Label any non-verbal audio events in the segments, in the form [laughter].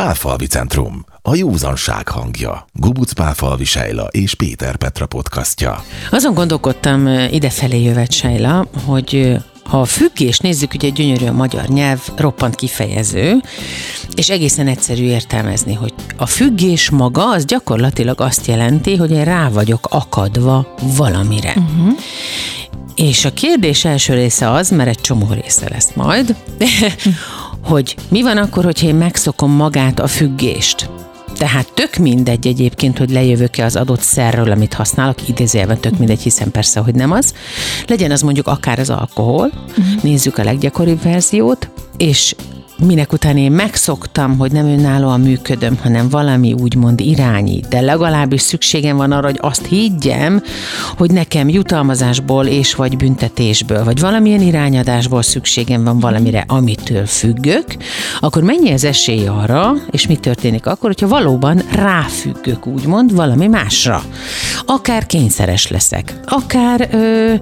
Pálfalvi Centrum, a józanság hangja. Gubuc Pálfalvi Sejla és Péter Petra podcastja. Azon gondolkodtam idefelé jövet Sejla, hogy ha a függés nézzük, ugye gyönyörű a magyar nyelv, roppant kifejező, és egészen egyszerű értelmezni, hogy a függés maga az gyakorlatilag azt jelenti, hogy én rá vagyok akadva valamire. Uh-huh. És a kérdés első része az, mert egy csomó része lesz majd, [laughs] hogy mi van akkor, hogyha én megszokom magát a függést. Tehát tök mindegy egyébként, hogy lejövök-e az adott szerről, amit használok, idézőjelben tök mindegy, hiszen persze, hogy nem az. Legyen az mondjuk akár az alkohol, uh-huh. nézzük a leggyakoribb verziót, és minek után én megszoktam, hogy nem önállóan működöm, hanem valami úgymond irányít, de legalábbis szükségem van arra, hogy azt higgyem, hogy nekem jutalmazásból és vagy büntetésből, vagy valamilyen irányadásból szükségem van valamire, amitől függök, akkor mennyi az esély arra, és mi történik akkor, hogyha valóban ráfüggök, úgymond, valami másra. Akár kényszeres leszek, akár ö,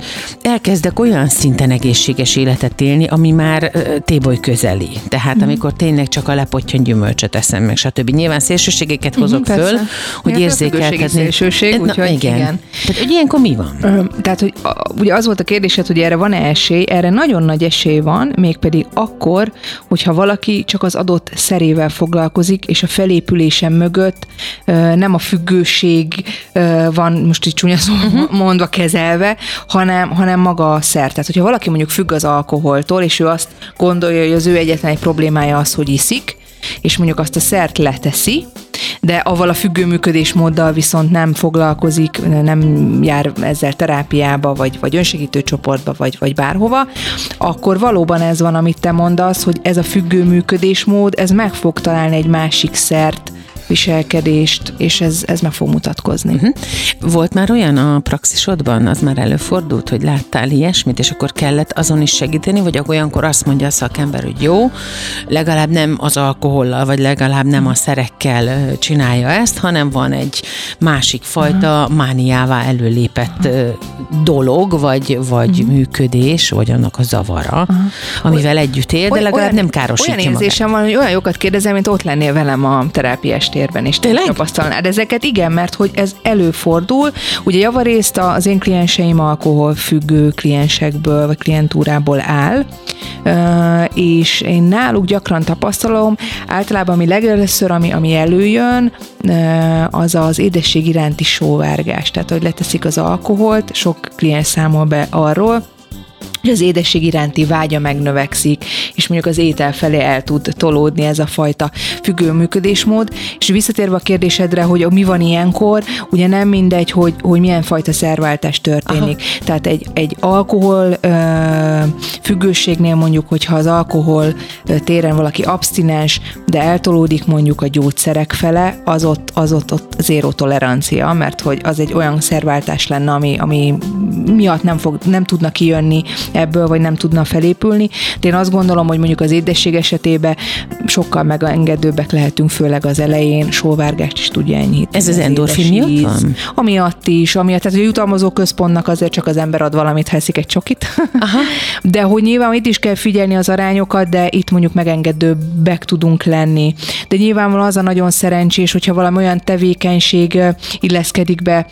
elkezdek olyan szinten egészséges életet élni, ami már ö, téboly közeli. Tehát tehát mm. amikor tényleg csak a lepottyan gyümölcsöt eszem meg, stb. Nyilván szélsőségeket hozok mm, föl, hogy érzékeltetni. Szélsőség, úgyhogy igen. igen. Tehát, hogy ilyenkor mi van? Ö, tehát, hogy ugye az volt a kérdésed, hogy erre van-e esély, erre nagyon nagy esély van, mégpedig akkor, hogyha valaki csak az adott szerével foglalkozik, és a felépülésen mögött ö, nem a függőség ö, van, most így csúnya szó uh-huh. mondva kezelve, hanem, hanem maga a szer. Tehát, hogyha valaki mondjuk függ az alkoholtól, és ő azt gondolja, hogy az ő egyetlen egy problémája az, hogy iszik, és mondjuk azt a szert leteszi, de avval a függőműködésmóddal viszont nem foglalkozik, nem jár ezzel terápiába, vagy, vagy önsegítő csoportba, vagy, vagy bárhova, akkor valóban ez van, amit te mondasz, hogy ez a függőműködésmód, ez meg fog találni egy másik szert, viselkedést, és ez, ez meg fog mutatkozni. Uh-huh. Volt már olyan a praxisodban, az már előfordult, hogy láttál ilyesmit, és akkor kellett azon is segíteni, vagy olyankor azt mondja a szakember, hogy jó, legalább nem az alkohollal, vagy legalább nem a szerekkel csinálja ezt, hanem van egy másik fajta uh-huh. mániává előlépett dolog, vagy, vagy uh-huh. működés, vagy annak a zavara, uh-huh. amivel együtt él, de legalább olyan, nem károsítja Olyan érzésem magát. van, hogy olyan jókat kérdezem, mint ott lennél velem a terápiás térben, és te tapasztalnád ezeket. Igen, mert hogy ez előfordul. Ugye javarészt az én klienseim alkoholfüggő kliensekből, vagy klientúrából áll, és én náluk gyakran tapasztalom, általában ami legelőször, ami, ami előjön, az az édesség iránti sóvárgás. Tehát, hogy leteszik az alkoholt, sok kliens számol be arról, hogy az édesség iránti vágya megnövekszik, és mondjuk az étel felé el tud tolódni ez a fajta függő működésmód. És visszatérve a kérdésedre, hogy mi van ilyenkor, ugye nem mindegy, hogy, hogy milyen fajta szerváltás történik. Aha. Tehát egy, egy alkohol ö, függőségnél mondjuk, hogyha az alkohol téren valaki abstinens, de eltolódik mondjuk a gyógyszerek fele, az ott, az ott, ott zéró tolerancia, mert hogy az egy olyan szerváltás lenne, ami, ami miatt nem, fog, nem tudna kijönni ebből, vagy nem tudna felépülni. De én azt gondolom, hogy mondjuk az édesség esetében sokkal megengedőbbek lehetünk, főleg az elején, sóvárgást is tudja enyhíteni. Ez az, az endorfin miatt van? Amiatt is, amiatt, tehát a jutalmazó központnak azért csak az ember ad valamit, ha eszik egy csokit. Aha. [laughs] De hogy nyilván itt is kell figyelni az arányokat, de itt mondjuk megengedőbbek tudunk lenni. De nyilvánvalóan az a nagyon szerencsés, hogyha valami olyan tevékenység illeszkedik be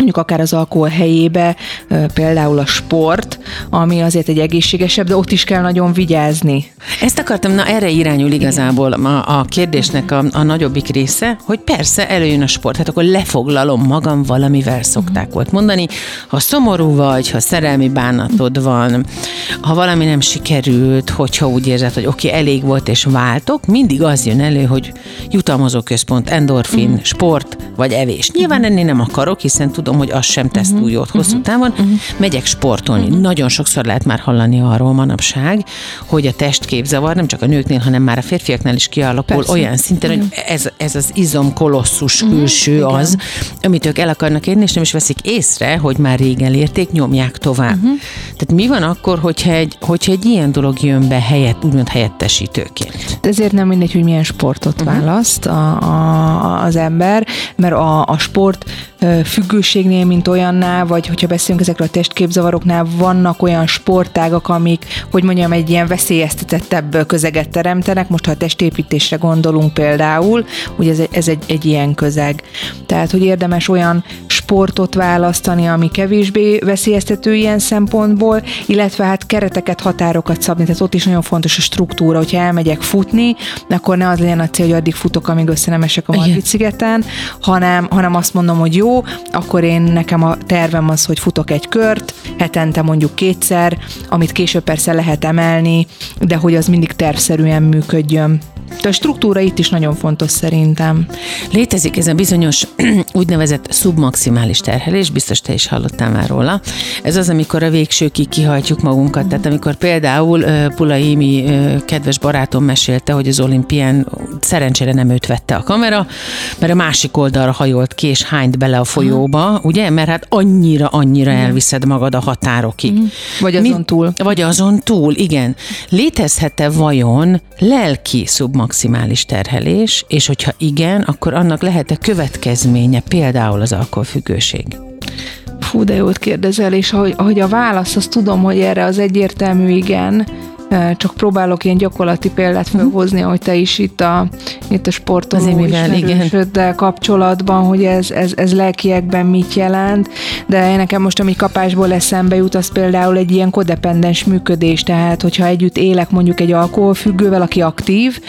mondjuk akár az alkohol helyébe, például a sport, ami azért egy egészségesebb, de ott is kell nagyon vigyázni. Ezt akartam, na erre irányul igazából a, a kérdésnek a, a nagyobbik része, hogy persze előjön a sport, hát akkor lefoglalom magam valamivel szokták volt mondani. Ha szomorú vagy, ha szerelmi bánatod van, ha valami nem sikerült, hogyha úgy érzed, hogy oké, okay, elég volt és váltok, mindig az jön elő, hogy jutalmazó központ, endorfin, uh-huh. sport vagy evés. Nyilván ennél nem akarok, hiszen tudom, hogy az sem tesz túl jót hosszú uh-huh. távon. Uh-huh. Megyek sportolni. Nagyon sokszor lehet már hallani arról manapság, hogy a testképzavar nem csak a nőknél, hanem már a férfiaknál is kialakul Persze. olyan szinten, hogy ez, ez az izom kolosszus külső az, amit ők el akarnak érni, és nem is veszik észre, hogy már régen érték, nyomják tovább. Tehát mi van akkor, hogyha egy, hogyha egy ilyen dolog jön be helyett, úgymond helyettesítőként? De ezért nem mindegy, hogy milyen sportot választ a, a, az ember, mert a, a sport függőségnél, mint olyannál, vagy hogyha beszélünk ezekről a testképzavaroknál, vannak olyan sportágak, amik, hogy mondjam, egy ilyen veszélyeztetettebb közeget teremtenek. Most, ha a testépítésre gondolunk például, ugye ez, egy, ez egy, egy ilyen közeg. Tehát, hogy érdemes olyan sportot választani, ami kevésbé veszélyeztető ilyen szempontból, illetve hát kereteket, határokat szabni, tehát ott is nagyon fontos a struktúra, hogyha elmegyek futni, akkor ne az legyen a cél, hogy addig futok, amíg össze nem esek a Margit szigeten, hanem, hanem azt mondom, hogy jó, akkor én nekem a tervem az, hogy futok egy kört, hetente mondjuk kétszer, amit később persze lehet emelni, de hogy az mindig tervszerűen működjön. De a struktúra itt is nagyon fontos szerintem. Létezik ez a bizonyos [clears throat] úgynevezett szubmaximális terhelés, biztos te is hallottál már róla. Ez az, amikor a végsőkig kihajtjuk magunkat. Tehát amikor például Pulaimi kedves barátom mesélte, hogy az olimpián szerencsére nem őt vette a kamera, mert a másik oldalra hajolt ki és hányt bele a folyóba, ugye? Mert hát annyira, annyira elviszed magad a határokig. Mhm. Vagy azon túl. Vagy azon túl, igen. Létezhet-e vajon lelki szubmaximális maximális terhelés, és hogyha igen, akkor annak lehet-e következménye, például az alkoholfüggőség? Fú, de jót kérdezel, és ahogy, ahogy a válasz, azt tudom, hogy erre az egyértelmű igen, csak próbálok ilyen gyakorlati példát mhm. felhozni, hogy te is itt a, itt a sportoló kapcsolatban, hogy ez, ez, ez lelkiekben mit jelent, de nekem most, ami kapásból eszembe jut, az például egy ilyen kodependens működés, tehát hogyha együtt élek mondjuk egy alkoholfüggővel, aki aktív,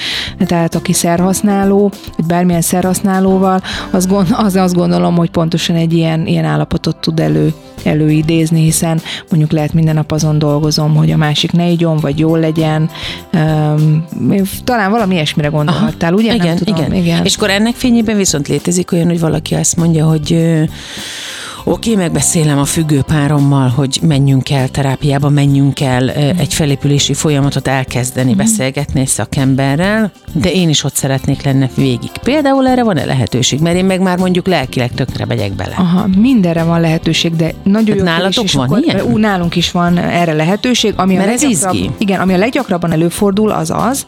tehát aki szerhasználó, vagy bármilyen szerhasználóval, az, gond, az azt gondolom, hogy pontosan egy ilyen, ilyen állapotot tud elő előidézni, hiszen mondjuk lehet minden nap azon dolgozom, hogy a másik ne igyon, vagy jól legyen. Um, talán valami ilyesmire gondolhattál, ugye? Igen, tudom, igen. igen. És akkor ennek fényében viszont létezik olyan, hogy valaki azt mondja, hogy Oké, okay, megbeszélem a függő párommal, hogy menjünk el terápiába, menjünk el egy felépülési folyamatot elkezdeni, mm. beszélgetni egy szakemberrel, de én is ott szeretnék lenni végig. Például erre van-e lehetőség? Mert én meg már mondjuk lelkileg tökre megyek bele. Aha, mindenre van lehetőség, de nagyon jó. Nálatok is, van akkor, ilyen? Ú, nálunk is van erre lehetőség. Ami Mert a ez izgi. Igen, ami a leggyakrabban előfordul, az az,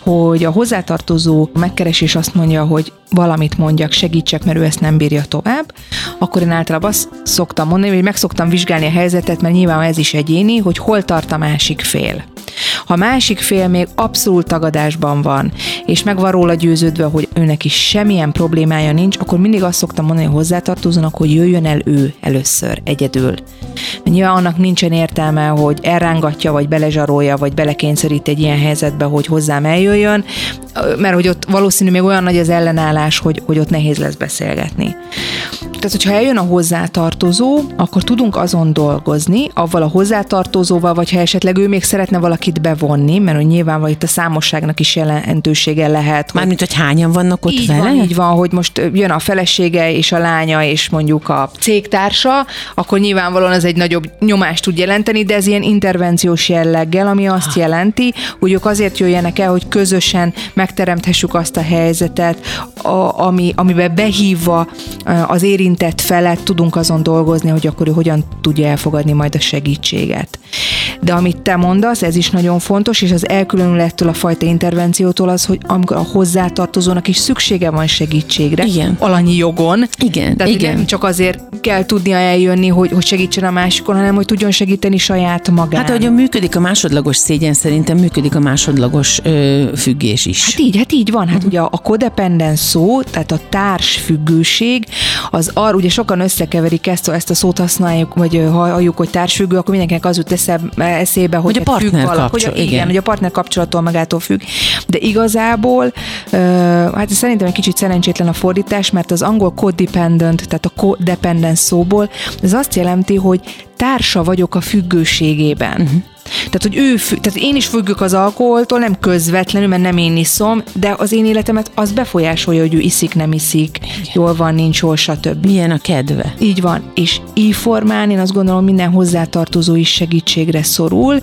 hogy a hozzátartozó megkeresés azt mondja, hogy valamit mondjak, segítsek, mert ő ezt nem bírja tovább, akkor én általában azt szoktam mondani, hogy meg szoktam vizsgálni a helyzetet, mert nyilván ez is egyéni, hogy hol tart a másik fél. Ha másik fél még abszolút tagadásban van, és meg van róla győződve, hogy őnek is semmilyen problémája nincs, akkor mindig azt szoktam mondani a hozzátartozónak, hogy jöjjön el ő először, egyedül. Nyilván annak nincsen értelme, hogy elrángatja, vagy belezsarolja, vagy belekényszerít egy ilyen helyzetbe, hogy hozzám eljöjjön, mert hogy ott valószínű még olyan nagy az ellenállás, hogy, hogy ott nehéz lesz beszélgetni. Tehát, hogyha eljön a hozzátartozó, akkor tudunk azon dolgozni, avval a hozzátartozóval, vagy ha esetleg ő még szeretne valakit bevonni, mert hogy nyilván itt a számosságnak is jelentősége lehet. Mármint, hogy hányan vannak ott így vele? Van, így van, hogy most jön a felesége és a lánya, és mondjuk a cégtársa, akkor nyilvánvalóan ez egy nagyobb nyomást tud jelenteni, de ez ilyen intervenciós jelleggel, ami azt jelenti, hogy ők azért jöjjenek el, hogy közösen megteremthessük azt a helyzetet, a, ami, amiben behívva az érintett felet tudunk azon dolgozni, hogy akkor ő hogyan tudja elfogadni majd a segítséget. De amit te mondasz, ez is nagyon fontos, és az elkülönül ettől a fajta intervenciótól az, hogy amikor a hozzátartozónak is szüksége van segítségre, igen. alanyi jogon. Igen, Tehát igen. nem csak azért kell tudnia eljönni, hogy, hogy segítsen a másikon, hanem hogy tudjon segíteni saját magát. Hát, ahogyan működik a másodlagos szégyen, szerintem működik a másodlagos ö, függés is. Hát így, hát így van. Hát uh-huh. ugye a codependent szó, tehát a társfüggőség, az arra, ugye sokan összekeverik ezt, ezt a szót használjuk, vagy halljuk, hogy társfüggő, akkor mindenkinek az jut eszébe, hogy, hogy a partner függ hogy a, igen. igen, hogy a partner kapcsolattól magától függ. De igazából, hát szerintem egy kicsit szerencsétlen a fordítás, mert az angol codependent, tehát a codependent szóból, ez azt jelenti, hogy társa vagyok a függőségében. Uh-huh. Tehát, hogy ő, tehát én is függök az alkoholtól, nem közvetlenül, mert nem én iszom, de az én életemet az befolyásolja, hogy ő iszik, nem iszik, jól van, nincs hol, stb. Milyen a kedve. Így van. És így formán én azt gondolom, minden hozzátartozó is segítségre szorul,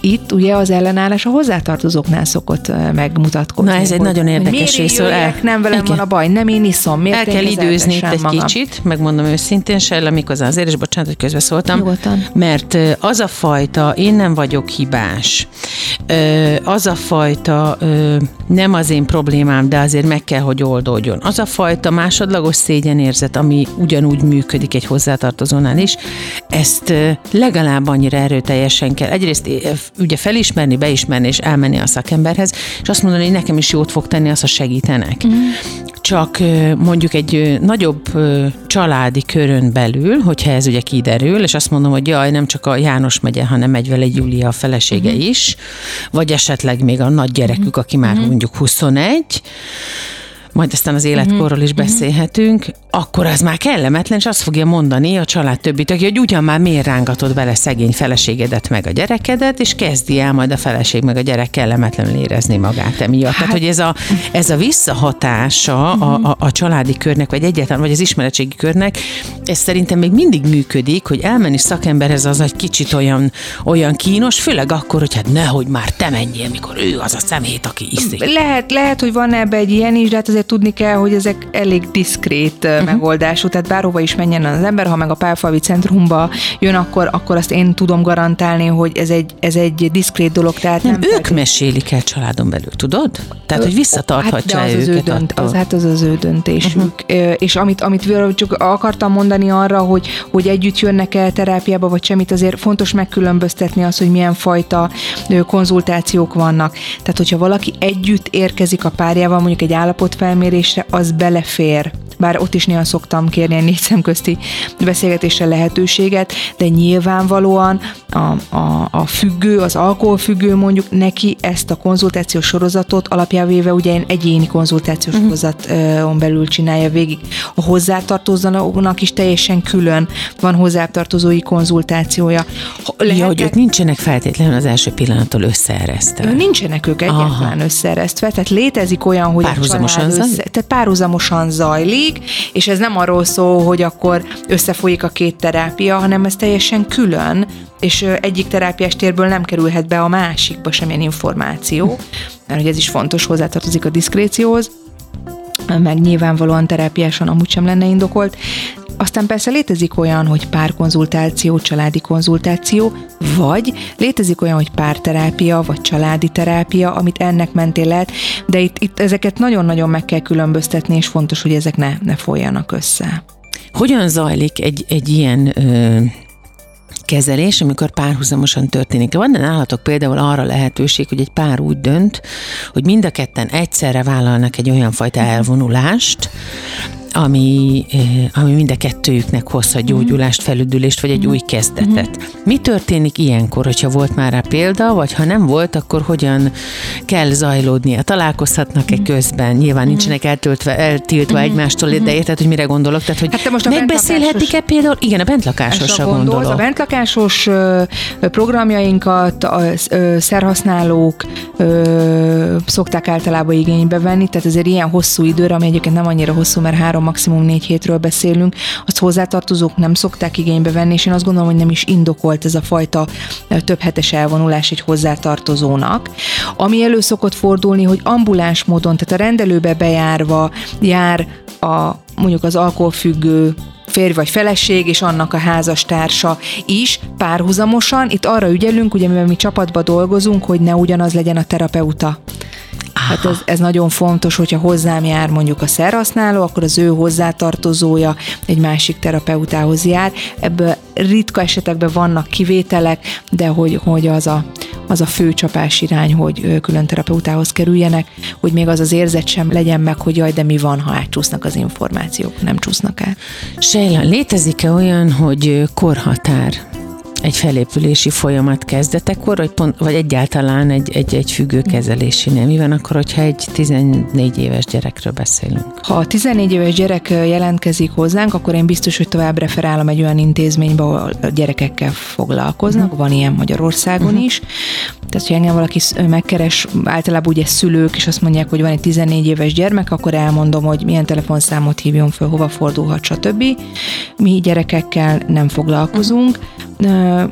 itt ugye az ellenállás a hozzátartozóknál szokott megmutatkozni. Na ez egy nagyon érdekes rész. El... Nem velem Igen. van a baj, nem én iszom. Miért el kell időzni itt egy magam? kicsit, megmondom őszintén, Sejla, mikor azért, és bocsánat, hogy közbeszóltam. Nyugodtan. Mert az a fajta, én nem vagyok hibás, az a fajta, nem az én problémám, de azért meg kell, hogy oldódjon. Az a fajta másodlagos szégyenérzet, ami ugyanúgy működik egy hozzátartozónál is, ezt legalább annyira erőteljesen kell. Egyrészt ugye felismerni, beismerni és elmenni a szakemberhez, és azt mondani, hogy nekem is jót fog tenni, az, ha segítenek. Mm csak mondjuk egy nagyobb családi körön belül, hogyha ez ugye kiderül, és azt mondom, hogy jaj, nem csak a János megye, hanem megy vele Júlia a felesége uh-huh. is, vagy esetleg még a nagy gyerekük, aki már uh-huh. mondjuk 21, majd aztán az életkorról is mhm. beszélhetünk, akkor az már kellemetlen, és azt fogja mondani a család többi tagja, hogy ugyan már miért rángatod bele szegény feleségedet meg a gyerekedet, és kezdi el majd a feleség meg a gyerek kellemetlenül érezni magát emiatt. Hát, Tehát, hogy ez a, ez a visszahatása a, a, a családi körnek, vagy egyáltalán, vagy az ismeretségi körnek, ez szerintem még mindig működik, hogy elmenni szakemberhez az egy kicsit olyan, olyan kínos, főleg akkor, hogy hát nehogy már te menjél, mikor ő az a szemét, aki iszik. Lehet, lehet, hogy van ebbe egy ilyen is, de hát azért tudni kell, hogy ezek elég diszkrét uh-huh. megoldású, tehát bárhova is menjen az ember, ha meg a Pálfalvi centrumba jön, akkor, akkor azt én tudom garantálni, hogy ez egy, ez egy diszkrét dolog. Tehát nem, nem ők pedig... mesélik el családon belül, tudod? Tehát, hogy visszatarthatja hát, az őket. Az ő dönt, az, hát az az ő döntésük. Uh-huh. És amit, amit csak akartam mondani arra, hogy, hogy együtt jönnek el terápiába, vagy semmit, azért fontos megkülönböztetni az, hogy milyen fajta konzultációk vannak. Tehát, hogyha valaki együtt érkezik a párjával, mondjuk egy állapotfelmérésre, az belefér bár ott is néha szoktam kérni egy négy szemközti beszélgetésre lehetőséget, de nyilvánvalóan a, a, a függő, az alkoholfüggő mondjuk neki ezt a konzultációs sorozatot alapjávéve ugye egy egyéni konzultációs uh-huh. sorozaton belül csinálja végig. A hozzátartozónak is teljesen külön van hozzátartozói konzultációja. Lehetnek... Ja, hogy ők nincsenek feltétlenül az első pillanattól összeeresztve. Nincsenek ők egyáltalán összeeresztve, tehát létezik olyan, hogy párhuzamosan, össze... tehát párhuzamosan zajlik, folyik, és ez nem arról szól, hogy akkor összefolyik a két terápia, hanem ez teljesen külön, és egyik terápiás térből nem kerülhet be a másikba semmilyen információ, mert hogy ez is fontos, hozzátartozik a diszkrécióhoz, meg nyilvánvalóan terápiásan amúgy sem lenne indokolt, aztán persze létezik olyan, hogy párkonzultáció, családi konzultáció, vagy létezik olyan, hogy párterápia, vagy családi terápia, amit ennek mentén lehet, de itt, itt ezeket nagyon-nagyon meg kell különböztetni, és fontos, hogy ezek ne, ne folyjanak össze. Hogyan zajlik egy, egy ilyen ö, kezelés, amikor párhuzamosan történik. Van nálatok például arra lehetőség, hogy egy pár úgy dönt, hogy mind a ketten egyszerre vállalnak egy olyan fajta elvonulást, ami, eh, ami mind a kettőjüknek hozhat gyógyulást, felüdülést, vagy egy új kezdetet. Mi történik ilyenkor, hogyha volt már rá példa, vagy ha nem volt, akkor hogyan kell zajlódnia? Találkozhatnak-e közben? Nyilván nincsenek eltöltve, eltiltva egymástól, de érted, hogy mire gondolok? Tehát, hogy hát most megbeszélhetik-e például? Igen, a bentlakásosra gondolok. A bentlakásos programjainkat a szerhasználók szokták általában igénybe venni, tehát ezért ilyen hosszú időre, ami egyébként nem annyira hosszú, mert három maximum négy hétről beszélünk, azt hozzátartozók nem szokták igénybe venni, és én azt gondolom, hogy nem is indokolt ez a fajta több hetes elvonulás egy hozzátartozónak. Ami elő szokott fordulni, hogy ambuláns módon, tehát a rendelőbe bejárva jár a mondjuk az alkoholfüggő férj vagy feleség, és annak a házastársa is párhuzamosan. Itt arra ügyelünk, ugye mivel mi csapatba dolgozunk, hogy ne ugyanaz legyen a terapeuta. Hát ez, ez nagyon fontos, hogyha hozzám jár mondjuk a szerhasználó, akkor az ő hozzátartozója egy másik terapeutához jár. Ebből ritka esetekben vannak kivételek, de hogy, hogy az a az a fő csapás irány, hogy külön terapeutához kerüljenek, hogy még az az érzet sem legyen meg, hogy jaj, de mi van, ha átcsúsznak az információk, nem csúsznak át. Sejla, létezik-e olyan, hogy korhatár? Egy felépülési folyamat kezdetekor, vagy, pont, vagy egyáltalán egy, egy, egy függőkezelésénél? Mi van akkor, hogyha egy 14 éves gyerekről beszélünk? Ha a 14 éves gyerek jelentkezik hozzánk, akkor én biztos, hogy tovább referálom egy olyan intézménybe, ahol gyerekekkel foglalkoznak. Uh-huh. Van ilyen Magyarországon uh-huh. is. Tehát, ha engem valaki megkeres, általában ugye szülők, és azt mondják, hogy van egy 14 éves gyermek, akkor elmondom, hogy milyen telefonszámot hívjon föl, hova fordulhat, stb. Mi gyerekekkel nem foglalkozunk,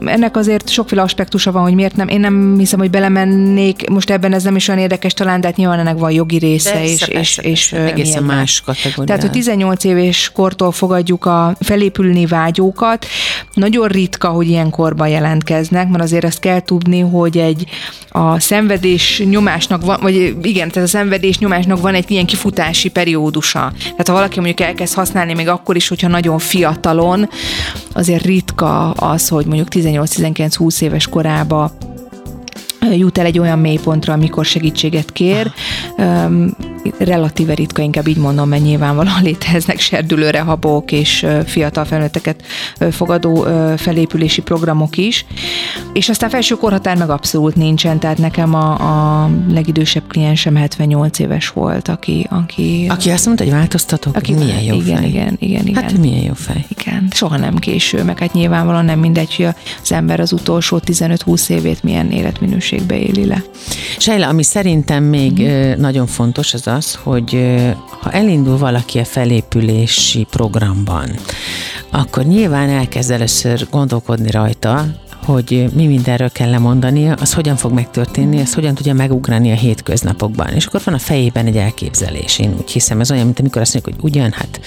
ennek azért sokféle aspektusa van, hogy miért nem. Én nem hiszem, hogy belemennék, most ebben ez nem is olyan érdekes talán, de hát nyilván ennek van jogi része, persze, és, persze, és, persze, és egészen más kategória. Tehát, hogy 18 éves kortól fogadjuk a felépülni vágyókat. Nagyon ritka, hogy ilyen korban jelentkeznek, mert azért azt kell tudni, hogy egy a szenvedés nyomásnak van, vagy igen, tehát a szenvedés nyomásnak van egy ilyen kifutási periódusa. Tehát ha valaki mondjuk elkezd használni még akkor is, hogyha nagyon fiatalon, azért ritka az, hogy mondjuk 18-19-20 éves korába jut el egy olyan mélypontra, amikor segítséget kér. Relatíve ritka, inkább így mondom, mert nyilvánvalóan [laughs] léteznek serdülőre habok és fiatal felnőtteket fogadó felépülési programok is. És aztán felső korhatár meg abszolút nincsen, tehát nekem a, a legidősebb kliensem 78 éves volt, aki... Aki, aki azt mondta, hogy változtatok, aki milyen jó igen, fej. Igen, igen, igen. Hát milyen jó fej. Igen, soha nem késő, meg hát nyilvánvalóan nem mindegy, hogy az ember az utolsó 15-20 évét milyen életminőségbe éli le. Sejla, ami szerintem még mm. nagyon fontos, az az, hogy ha elindul valaki a felépülési programban, akkor nyilván elkezd először gondolkodni rajta, hogy mi mindenről kell lemondania, az hogyan fog megtörténni, az hogyan tudja megugrani a hétköznapokban. És akkor van a fejében egy elképzelés, én úgy hiszem, ez olyan, mint amikor azt mondjuk, hogy ugyan, hát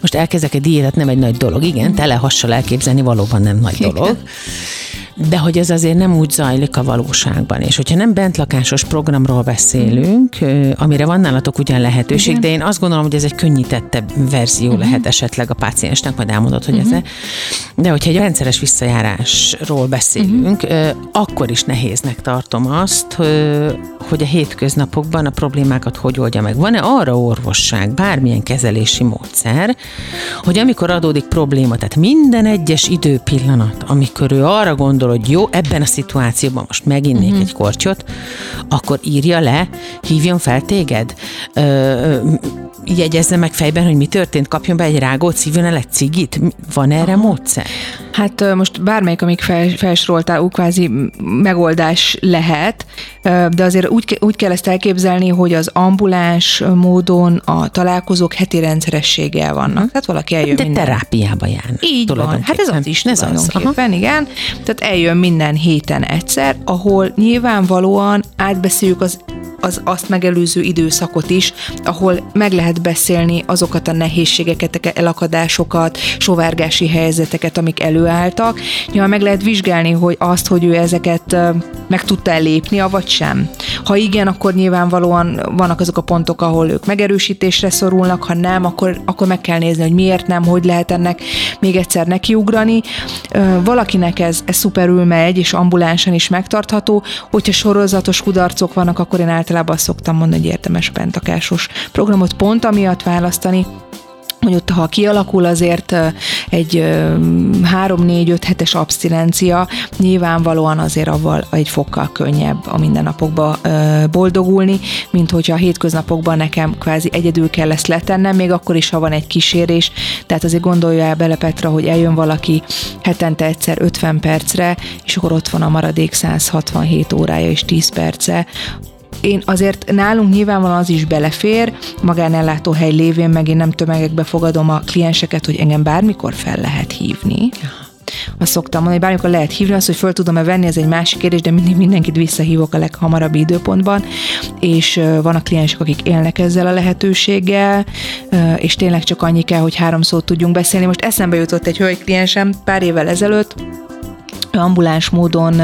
most elkezdek egy diétát, nem egy nagy dolog. Igen, tele hassal elképzelni valóban nem nagy dolog. De hogy ez azért nem úgy zajlik a valóságban. És hogyha nem bentlakásos programról beszélünk, amire van nálatok ugyan lehetőség, Igen. de én azt gondolom, hogy ez egy könnyítettebb verzió uh-huh. lehet esetleg a páciensnek, majd elmondod, hogy uh-huh. ez De hogyha egy rendszeres visszajárásról beszélünk, uh-huh. akkor is nehéznek tartom azt, hogy a hétköznapokban a problémákat hogy oldja meg. Van-e arra orvosság, bármilyen kezelési módszer, hogy amikor adódik probléma, tehát minden egyes időpillanat, amikor ő arra gondol, hogy jó, ebben a szituációban most meginnék uh-huh. egy kortyot, akkor írja le, hívjon fel téged, ö, jegyezze meg fejben, hogy mi történt, kapjon be egy rágót, szívjon el egy cigit? Van erre Aha. módszer? Hát most bármelyik, amik fel, felsoroltál, úgy kvázi megoldás lehet, de azért úgy, úgy kell ezt elképzelni, hogy az ambuláns módon a találkozók heti rendszerességgel vannak. Tehát valaki eljön De minden. terápiába jár. Így van. Hát ez az is ez tulajdonképpen, az. igen. Tehát eljön minden héten egyszer, ahol nyilvánvalóan átbeszéljük az az azt megelőző időszakot is, ahol meg lehet beszélni azokat a nehézségeket, elakadásokat, sovárgási helyzeteket, amik előálltak. Nyilván meg lehet vizsgálni, hogy azt, hogy ő ezeket meg tudta elépni, vagy sem. Ha igen, akkor nyilvánvalóan vannak azok a pontok, ahol ők megerősítésre szorulnak, ha nem, akkor, akkor meg kell nézni, hogy miért nem, hogy lehet ennek még egyszer nekiugrani. Valakinek ez, ez szuperül megy, és ambulánsan is megtartható. Hogyha sorozatos kudarcok vannak, akkor én általában általában azt szoktam mondani, hogy érdemes bentakásos programot pont amiatt választani, hogy ott, ha kialakul azért egy 3-4-5 hetes abszinencia, nyilvánvalóan azért avval egy fokkal könnyebb a mindennapokba boldogulni, mint hogyha a hétköznapokban nekem kvázi egyedül kell ezt letennem, még akkor is, ha van egy kísérés. Tehát azért gondolja el bele Petra, hogy eljön valaki hetente egyszer 50 percre, és akkor ott van a maradék 167 órája és 10 perce, én azért nálunk nyilvánvalóan az is belefér, magánellátóhely lévén meg én nem tömegekbe fogadom a klienseket, hogy engem bármikor fel lehet hívni. Azt szoktam mondani, hogy bármikor lehet hívni, azt, hogy föl tudom-e venni, ez egy másik kérdés, de mindig mindenkit visszahívok a leghamarabb időpontban, és van a kliensek, akik élnek ezzel a lehetőséggel, és tényleg csak annyi kell, hogy három szót tudjunk beszélni. Most eszembe jutott egy hölgy kliensem pár évvel ezelőtt, ambuláns módon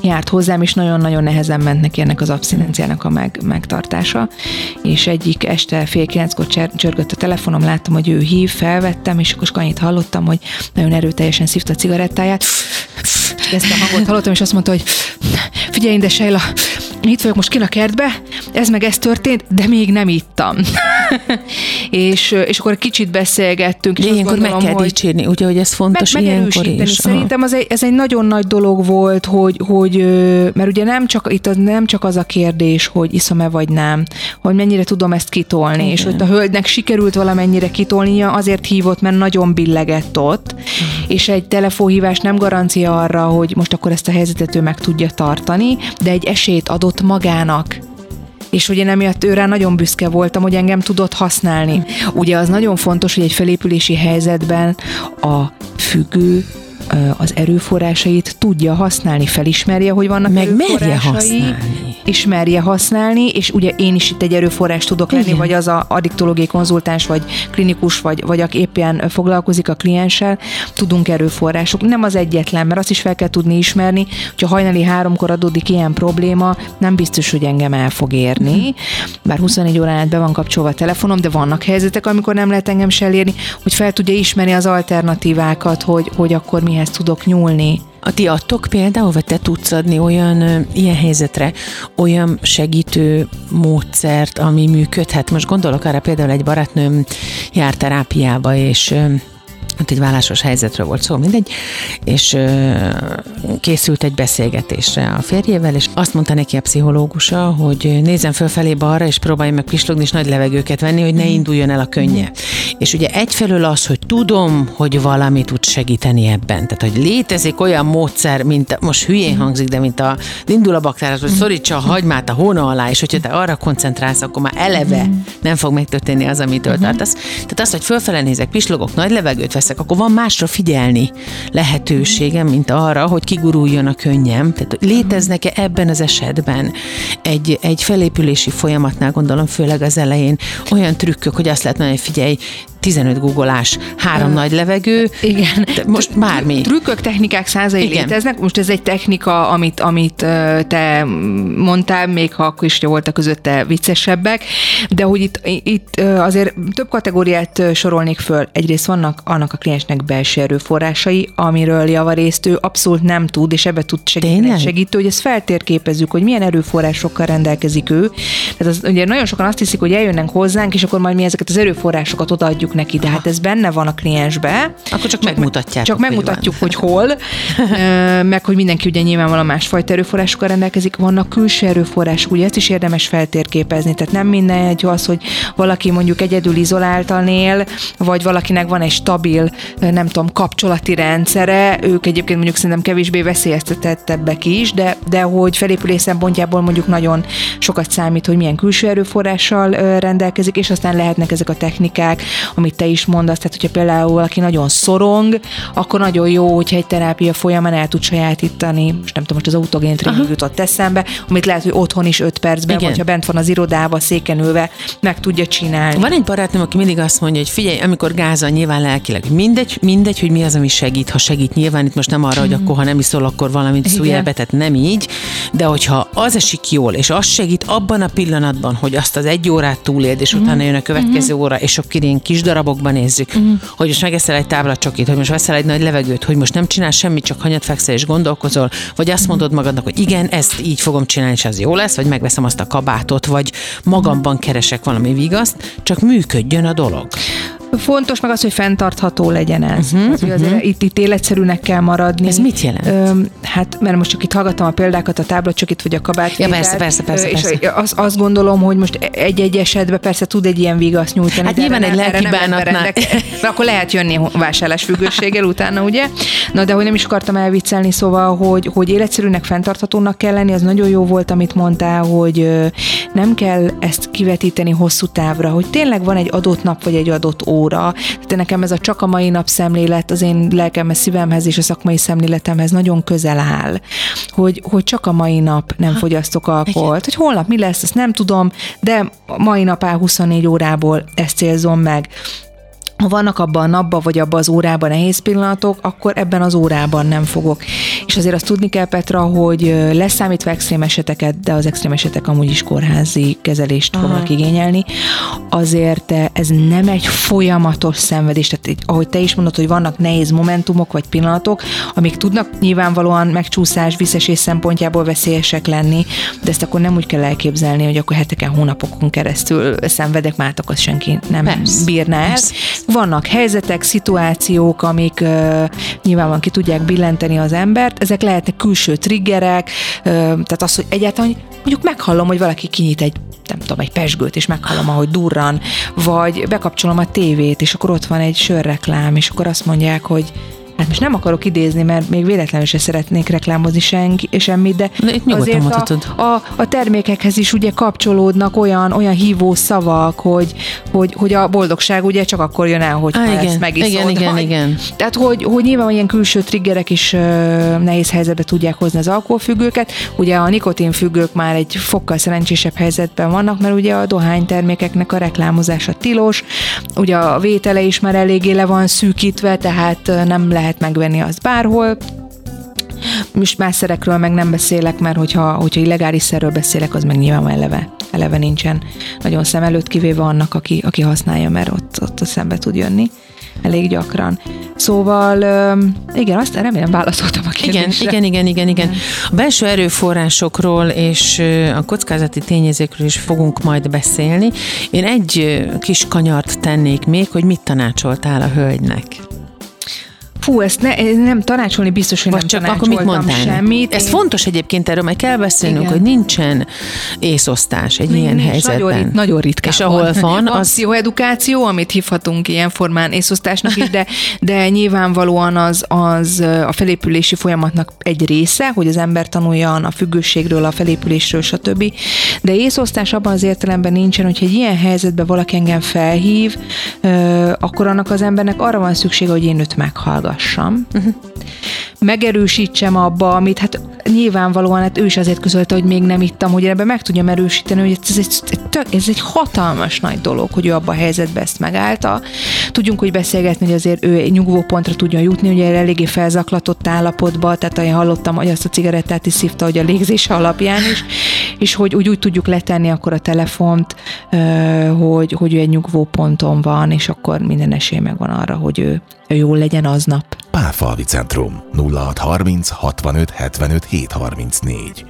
járt hozzám, és nagyon-nagyon nehezen ment neki ennek az abszinenciának a meg, megtartása. És egyik este fél kilenckor csörgött a telefonom, láttam, hogy ő hív, felvettem, és akkor annyit hallottam, hogy nagyon erőteljesen szívta a cigarettáját. Ezt a hangot hallottam, és azt mondta, hogy figyelj, de Sejla, itt vagyok most kin a kertbe, ez meg ez történt, de még nem ittam. [laughs] és, és akkor kicsit beszélgettünk. És de ilyenkor gondolom, meg kell hogy dicsérni, ugye, hogy ez fontos meg, ilyenkor is. Szerintem az egy, ez egy nagyon nagy dolog volt, hogy, hogy mert ugye nem csak, itt az, nem csak az a kérdés, hogy iszom-e vagy nem, hogy mennyire tudom ezt kitolni, Igen. és hogy a hölgynek sikerült valamennyire kitolnia, azért hívott, mert nagyon billegett ott, uh-huh. és egy telefonhívás nem garancia arra, hogy most akkor ezt a helyzetet ő meg tudja tartani, de egy esélyt adott magának és ugye emiatt őre nagyon büszke voltam, hogy engem tudott használni. Ugye az nagyon fontos, hogy egy felépülési helyzetben a függő az erőforrásait tudja használni, felismerje, hogy vannak Meg merje használni. ismerje használni, és ugye én is itt egy erőforrás tudok lenni, Igen. vagy az a addiktológiai konzultáns, vagy klinikus, vagy, vagy aki éppen foglalkozik a klienssel, tudunk erőforrások. Nem az egyetlen, mert azt is fel kell tudni ismerni, hogyha hajnali háromkor adódik ilyen probléma, nem biztos, hogy engem el fog érni, bár 24 órán át be van kapcsolva a telefonom, de vannak helyzetek, amikor nem lehet engem se elérni, hogy fel tudja ismerni az alternatívákat, hogy, hogy akkor mihez tudok nyúlni. A ti adtok például, vagy te tudsz adni olyan ilyen helyzetre olyan segítő módszert, ami működhet? Most gondolok arra például egy barátnőm jár terápiába, és ott egy vállásos helyzetről volt szó, mindegy, és ö, készült egy beszélgetésre a férjével, és azt mondta neki a pszichológusa, hogy nézzen fölfelé balra, és próbálj meg pislogni, és nagy levegőket venni, hogy ne induljon el a könnye. És ugye egyfelől az, hogy tudom, hogy valami tud segíteni ebben. Tehát, hogy létezik olyan módszer, mint, most hülyén hangzik, de mint a indul a baktárat, hogy szorítsa a hagymát a hóna alá, és hogyha te arra koncentrálsz, akkor már eleve nem fog megtörténni az, amitől tartasz. Tehát azt, hogy fölfele nézek, pislogok, nagy levegőt veszek, akkor van másra figyelni lehetőségem, mint arra, hogy kiguruljon a könnyem. Tehát léteznek-e ebben az esetben egy, egy felépülési folyamatnál, gondolom főleg az elején, olyan trükkök, hogy azt lehet mondani, hogy figyelj, 15 googolás, három nagy levegő, Igen. most bármi. Trükkök, technikák százai Igen. léteznek. Most ez egy technika, amit, amit te mondtál, még ha akkor is voltak közötte viccesebbek, de hogy itt, itt azért több kategóriát sorolnék föl. Egyrészt vannak annak a kliensnek belső erőforrásai, amiről javarészt ő abszolút nem tud, és ebbe tud segíteni Tényleg? segítő, hogy ezt feltérképezzük, hogy milyen erőforrásokkal rendelkezik ő. Tehát az, ugye nagyon sokan azt hiszik, hogy eljönnek hozzánk, és akkor majd mi ezeket az erőforrásokat odaadjuk neki, de hát ez benne van a kliensbe. Akkor csak Csak hogy megmutatjuk, hogy hol, meg hogy mindenki ugye nyilvánvalóan másfajta erőforrásokkal rendelkezik. Vannak külső erőforrások, ugye ezt is érdemes feltérképezni. Tehát nem minden egy az, hogy valaki mondjuk egyedül izoláltan él, vagy valakinek van egy stabil, nem tudom, kapcsolati rendszere, ők egyébként mondjuk szerintem kevésbé veszélyeztetettebbek is, de, de hogy felépülés szempontjából mondjuk nagyon sokat számít, hogy milyen külső erőforrással rendelkezik, és aztán lehetnek ezek a technikák, amit te is mondasz, tehát hogyha például valaki nagyon szorong, akkor nagyon jó, hogyha egy terápia folyamán el tud sajátítani, most nem tudom, most az autogén tréning jutott eszembe, amit lehet, hogy otthon is 5 percben, Igen. vagy ha bent van az irodába, széken ülve, meg tudja csinálni. Van egy barátnőm, aki mindig azt mondja, hogy figyelj, amikor gázol nyilván lelkileg, mindegy, mindegy, hogy mi az, ami segít, ha segít nyilván, itt most nem arra, hogy akkor, ha nem iszol, akkor valamit Igen. szújjál be, tehát nem így, de hogyha az esik jól, és az segít abban a pillanatban, hogy azt az egy órát túléld, és utána jön a következő óra, és akkor ilyen kis darabokban nézzük, hogy most megeszel egy táblacsokit, hogy most veszel egy nagy levegőt, hogy most nem csinálsz semmit, csak hanyat fekszel és gondolkozol, vagy azt mondod magadnak, hogy igen, ezt így fogom csinálni, és az jó lesz, vagy megveszem azt a kabátot, vagy magamban keresek valami vigaszt, csak működjön a dolog. Fontos meg az, hogy fenntartható legyen ez. Uh-huh, hogy azért uh-huh. itt, itt életszerűnek kell maradni. Ez mit jelent? Ö, hát, mert most csak itt hallgattam a példákat, a táblacsokit vagy a kabát. Ja, persze, persze, persze, És persze. azt, azt gondolom, hogy most egy-egy esetben persze tud egy ilyen vigaszt nyújtani. Hát nyilván egy nem- erre lelki nem lett bánatnál. berendek- Akkor lehet jönni vásárlásfüggőséggel utána, ugye? Na, de hogy nem is akartam elviccelni, szóval, hogy, hogy életszerűnek, fenntarthatónak kell lenni, ez nagyon jó volt, amit mondtál, hogy nem kell ezt kivetíteni hosszú távra, hogy tényleg van egy adott nap, vagy egy adott óra. Tehát nekem ez a csak a mai nap szemlélet az én lelkemhez, szívemhez és a szakmai szemléletemhez nagyon közel áll, hogy, hogy csak a mai nap nem fogyasztok alkoholt, hogy holnap mi lesz, ezt nem tudom, de mai nap áll 24 órából ezt célzom meg ha vannak abban a napban, vagy abban az órában nehéz pillanatok, akkor ebben az órában nem fogok. És azért azt tudni kell, Petra, hogy leszámítva extrém eseteket, de az extrém esetek amúgy is kórházi kezelést Aha. fognak igényelni, azért eh, ez nem egy folyamatos szenvedés. Tehát így, ahogy te is mondod, hogy vannak nehéz momentumok vagy pillanatok, amik tudnak nyilvánvalóan megcsúszás, visszesés szempontjából veszélyesek lenni, de ezt akkor nem úgy kell elképzelni, hogy akkor heteken, hónapokon keresztül szenvedek, már azt senki nem Persze. bírná el. Persze. Vannak helyzetek, szituációk, amik uh, nyilvánvalóan ki tudják billenteni az embert, ezek lehetnek külső triggerek, uh, tehát az, hogy egyáltalán mondjuk meghallom, hogy valaki kinyit egy nem tudom, egy pesgőt, és meghallom, ahogy durran, vagy bekapcsolom a tévét, és akkor ott van egy sörreklám, és akkor azt mondják, hogy hát most nem akarok idézni, mert még véletlenül se szeretnék reklámozni senki, semmit, de, de itt azért a, a, a, termékekhez is ugye kapcsolódnak olyan, olyan hívó szavak, hogy, hogy, hogy a boldogság ugye csak akkor jön el, hogy ah, ezt megiszod. Igen, igen, igen. Tehát, hogy, hogy nyilván ilyen külső triggerek is uh, nehéz helyzetbe tudják hozni az alkoholfüggőket. Ugye a nikotinfüggők már egy fokkal szerencsésebb helyzetben vannak, mert ugye a dohánytermékeknek a reklámozása tilos, ugye a vétele is már eléggé le van szűkítve, tehát nem lehet megvenni azt bárhol, most más szerekről meg nem beszélek, mert hogyha, hogyha illegális szerről beszélek, az meg nyilván eleve, eleve nincsen nagyon szem előtt, kivéve annak, aki, aki használja, mert ott, ott a szembe tud jönni elég gyakran. Szóval igen, azt remélem válaszoltam a kérdésre. Igen, igen, igen, igen, igen. A belső erőforrásokról és a kockázati tényezőkről is fogunk majd beszélni. Én egy kis kanyart tennék még, hogy mit tanácsoltál a hölgynek. Fú, ezt ne, nem tanácsolni biztos, hogy Vagy nem csak akkor mit mondtál? semmit. Ez Én... fontos egyébként, erről meg kell beszélnünk, Igen. hogy nincsen észosztás egy nincs, ilyen nincs, helyzetben. Nagyon, rit, nagyon ritkán És ahol van, az... pszichoedukáció, amit hívhatunk ilyen formán észosztásnak is, de, de nyilvánvalóan az, az a felépülési folyamatnak egy része, hogy az ember tanuljon a függőségről, a felépülésről, stb. De észosztás abban az értelemben nincsen, hogy egy ilyen helyzetben valaki engem felhív, akkor annak az embernek arra van szüksége, hogy én őt meghallgassam uh-huh. megerősítsem abba, amit hát nyilvánvalóan hát ő is azért közölte, hogy még nem ittam, hogy ebben meg tudjam erősíteni, hogy ez egy, ez egy hatalmas nagy dolog, hogy ő abba a helyzetbe ezt megállta. Tudjunk, hogy beszélgetni, hogy azért ő nyugvó pontra tudjon jutni, ugye eléggé felzaklatott állapotba, tehát én hallottam, hogy azt a cigarettát is szívta, hogy a légzése alapján is, és hogy úgy, úgy tudjuk letenni akkor a telefont, hogy, hogy ő egy nyugvó ponton van, és akkor minden esély megvan arra, hogy ő, ő jól legyen aznap. Pálfalvi Centrum. 0630 65 75 734